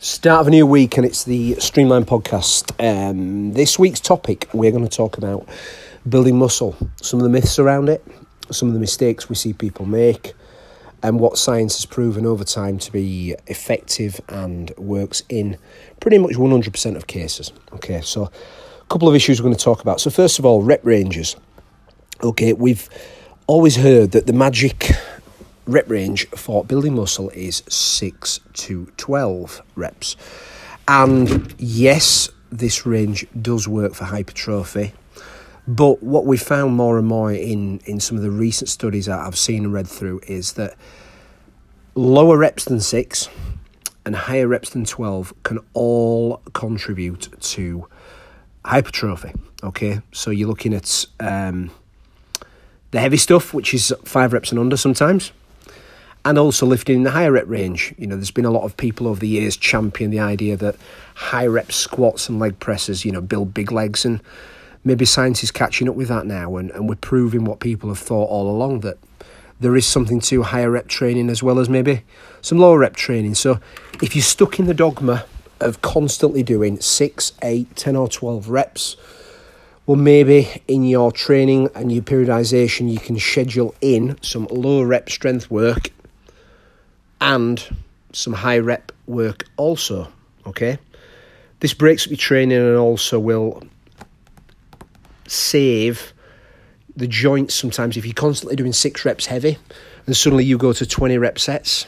Start of a new week, and it's the Streamline podcast. Um, this week's topic, we're going to talk about building muscle, some of the myths around it, some of the mistakes we see people make, and what science has proven over time to be effective and works in pretty much 100% of cases. Okay, so a couple of issues we're going to talk about. So, first of all, rep ranges. Okay, we've always heard that the magic rep range for building muscle is 6 to 12 reps. And yes, this range does work for hypertrophy. But what we found more and more in, in some of the recent studies that I've seen and read through is that lower reps than 6 and higher reps than 12 can all contribute to hypertrophy. Okay, so you're looking at um, the heavy stuff, which is five reps and under sometimes and also lifting in the higher rep range. You know, there's been a lot of people over the years champion the idea that high rep squats and leg presses, you know, build big legs, and maybe science is catching up with that now, and, and we're proving what people have thought all along that there is something to higher rep training as well as maybe some lower rep training. So if you're stuck in the dogma of constantly doing six, eight, 10 or 12 reps, well, maybe in your training and your periodization, you can schedule in some lower rep strength work and some high rep work also. Okay, this breaks up your training and also will save the joints sometimes if you're constantly doing six reps heavy and suddenly you go to 20 rep sets,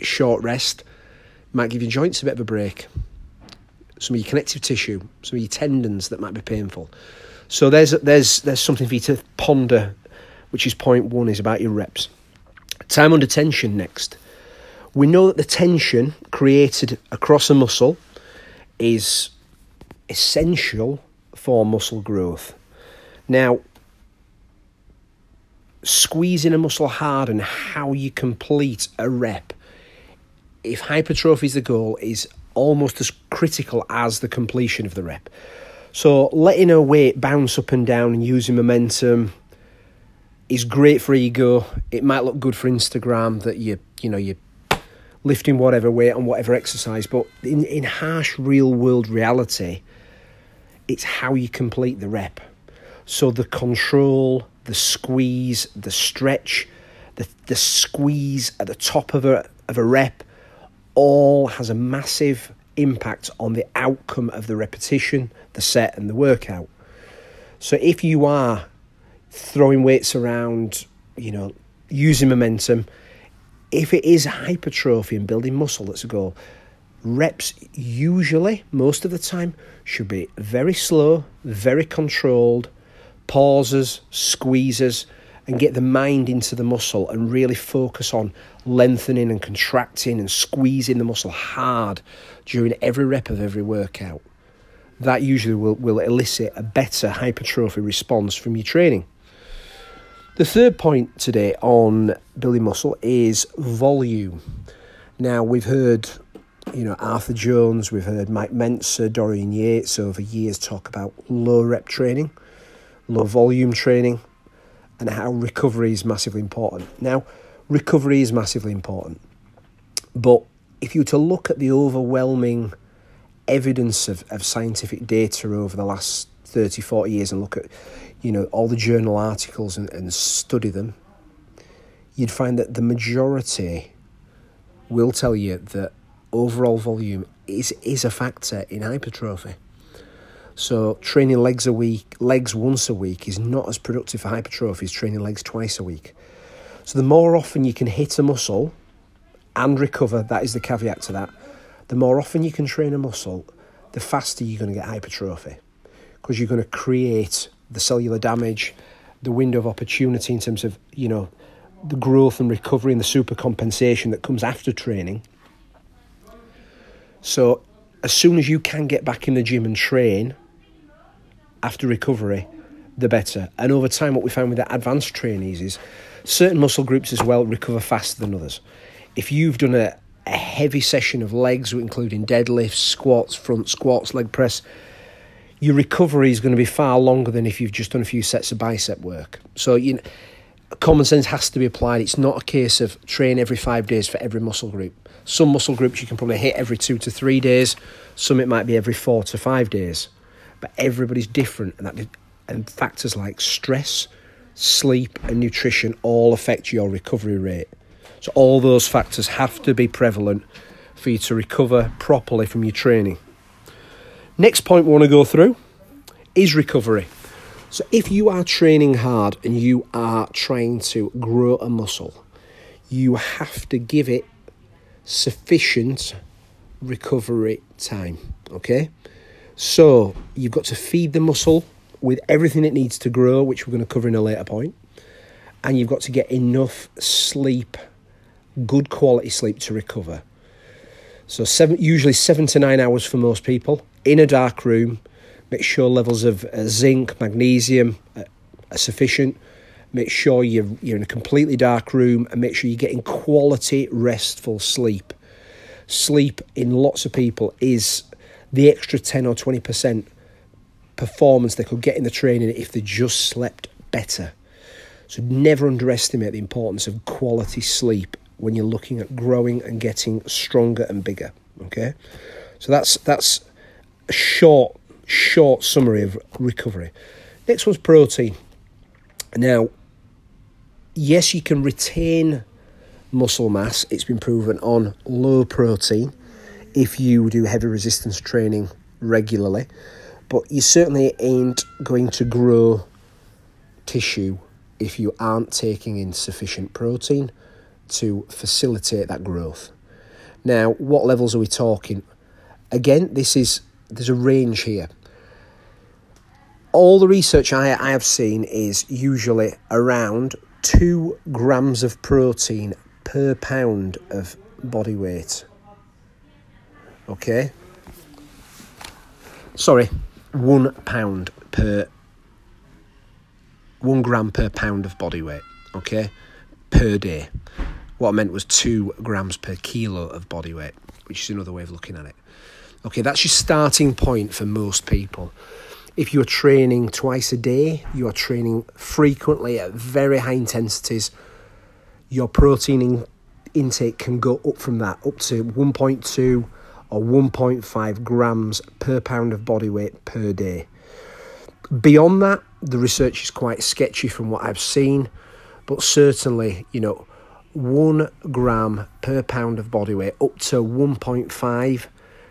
short rest, might give your joints a bit of a break. Some of your connective tissue, some of your tendons that might be painful. So there's there's there's something for you to ponder, which is point one is about your reps. Time under tension next. We know that the tension created across a muscle is essential for muscle growth. Now, squeezing a muscle hard and how you complete a rep, if hypertrophy is the goal, is almost as critical as the completion of the rep. So, letting a weight bounce up and down and using momentum is great for ego. It might look good for Instagram that you you know you lifting whatever weight on whatever exercise. But in, in harsh real world reality, it's how you complete the rep. So the control, the squeeze, the stretch, the, the squeeze at the top of a, of a rep all has a massive impact on the outcome of the repetition, the set, and the workout. So if you are throwing weights around, you know, using momentum, if it is hypertrophy and building muscle that's a goal, reps usually, most of the time, should be very slow, very controlled, pauses, squeezes, and get the mind into the muscle and really focus on lengthening and contracting and squeezing the muscle hard during every rep of every workout. That usually will, will elicit a better hypertrophy response from your training. The third point today on Billy muscle is volume. Now, we've heard, you know, Arthur Jones, we've heard Mike Mentzer, Dorian Yates over years talk about low rep training, low volume training, and how recovery is massively important. Now, recovery is massively important, but if you were to look at the overwhelming evidence of, of scientific data over the last 30, 40 years and look at, you know, all the journal articles and, and study them, you'd find that the majority will tell you that overall volume is, is a factor in hypertrophy. So training legs a week, legs once a week is not as productive for hypertrophy as training legs twice a week. So the more often you can hit a muscle and recover, that is the caveat to that. The more often you can train a muscle, the faster you're going to get hypertrophy because you're going to create the cellular damage, the window of opportunity in terms of, you know, the growth and recovery and the super compensation that comes after training. So, as soon as you can get back in the gym and train after recovery, the better. And over time, what we found with the advanced trainees is certain muscle groups as well recover faster than others. If you've done a, a heavy session of legs, including deadlifts, squats, front squats, leg press, your recovery is going to be far longer than if you've just done a few sets of bicep work. So you know, common sense has to be applied. It's not a case of train every five days for every muscle group. Some muscle groups you can probably hit every two to three days, some it might be every four to five days. But everybody's different, and, that, and factors like stress, sleep, and nutrition all affect your recovery rate. So, all those factors have to be prevalent for you to recover properly from your training. Next point we want to go through is recovery. So, if you are training hard and you are trying to grow a muscle, you have to give it sufficient recovery time. Okay? So, you've got to feed the muscle with everything it needs to grow, which we're going to cover in a later point, and you've got to get enough sleep, good quality sleep to recover. So, seven, usually seven to nine hours for most people in a dark room Make sure levels of uh, zinc, magnesium uh, are sufficient. Make sure you're, you're in a completely dark room and make sure you're getting quality, restful sleep. Sleep in lots of people is the extra 10 or 20% performance they could get in the training if they just slept better. So never underestimate the importance of quality sleep when you're looking at growing and getting stronger and bigger. Okay, so that's that's a short short summary of recovery. Next one's protein. Now, yes, you can retain muscle mass. It's been proven on low protein if you do heavy resistance training regularly, but you certainly ain't going to grow tissue if you aren't taking in sufficient protein to facilitate that growth. Now, what levels are we talking? Again, this is there's a range here. All the research I, I have seen is usually around two grams of protein per pound of body weight. Okay? Sorry, one pound per one gram per pound of body weight, okay, per day. What I meant was two grams per kilo of body weight, which is another way of looking at it. Okay, that's your starting point for most people. If you're training twice a day, you are training frequently at very high intensities, your protein in- intake can go up from that, up to 1.2 or 1.5 grams per pound of body weight per day. Beyond that, the research is quite sketchy from what I've seen, but certainly, you know, one gram per pound of body weight up to 1.5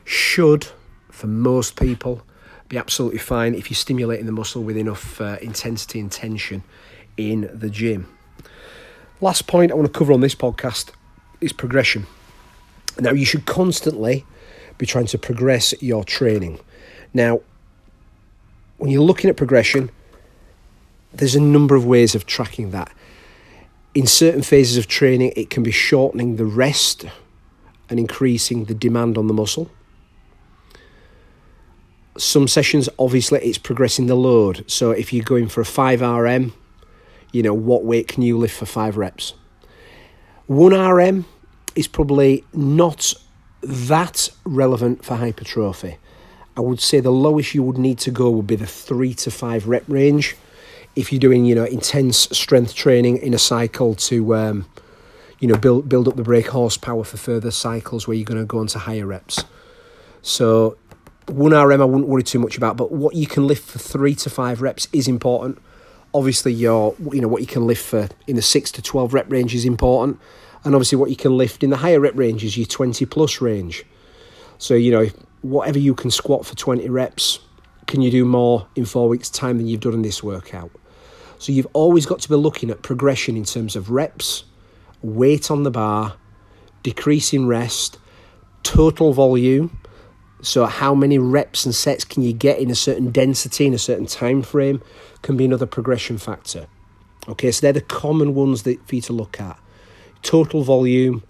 should, for most people, be absolutely fine if you're stimulating the muscle with enough uh, intensity and tension in the gym. Last point I want to cover on this podcast is progression. Now, you should constantly be trying to progress your training. Now, when you're looking at progression, there's a number of ways of tracking that. In certain phases of training, it can be shortening the rest and increasing the demand on the muscle. Some sessions obviously it's progressing the load. So if you're going for a 5 rm you know what weight can you lift for 5 reps? 1 rm is probably not that relevant for hypertrophy. I would say the lowest you would need to go would be the 3 to 5 rep range if you're doing you know intense strength training in a cycle to um, you know build build up the brake horsepower for further cycles where you're going to go into higher reps so one RM I wouldn't worry too much about, but what you can lift for three to five reps is important. Obviously, your you know what you can lift for in the six to twelve rep range is important, and obviously what you can lift in the higher rep range is your twenty plus range. So you know whatever you can squat for twenty reps, can you do more in four weeks' time than you've done in this workout? So you've always got to be looking at progression in terms of reps, weight on the bar, decreasing rest, total volume so how many reps and sets can you get in a certain density in a certain time frame can be another progression factor. Okay, so they're the common ones that for you to look at. Total volume,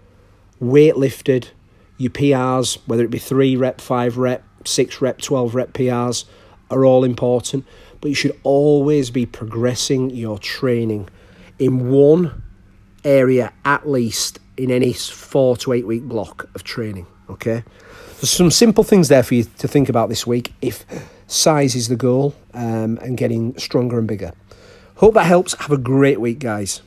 weight lifted, your PRs, whether it be three rep, five rep, six rep, twelve rep PRs, are all important. But you should always be progressing your training in one area at least in any four to eight week block of training. Okay, there's some simple things there for you to think about this week if size is the goal um, and getting stronger and bigger. Hope that helps. Have a great week, guys.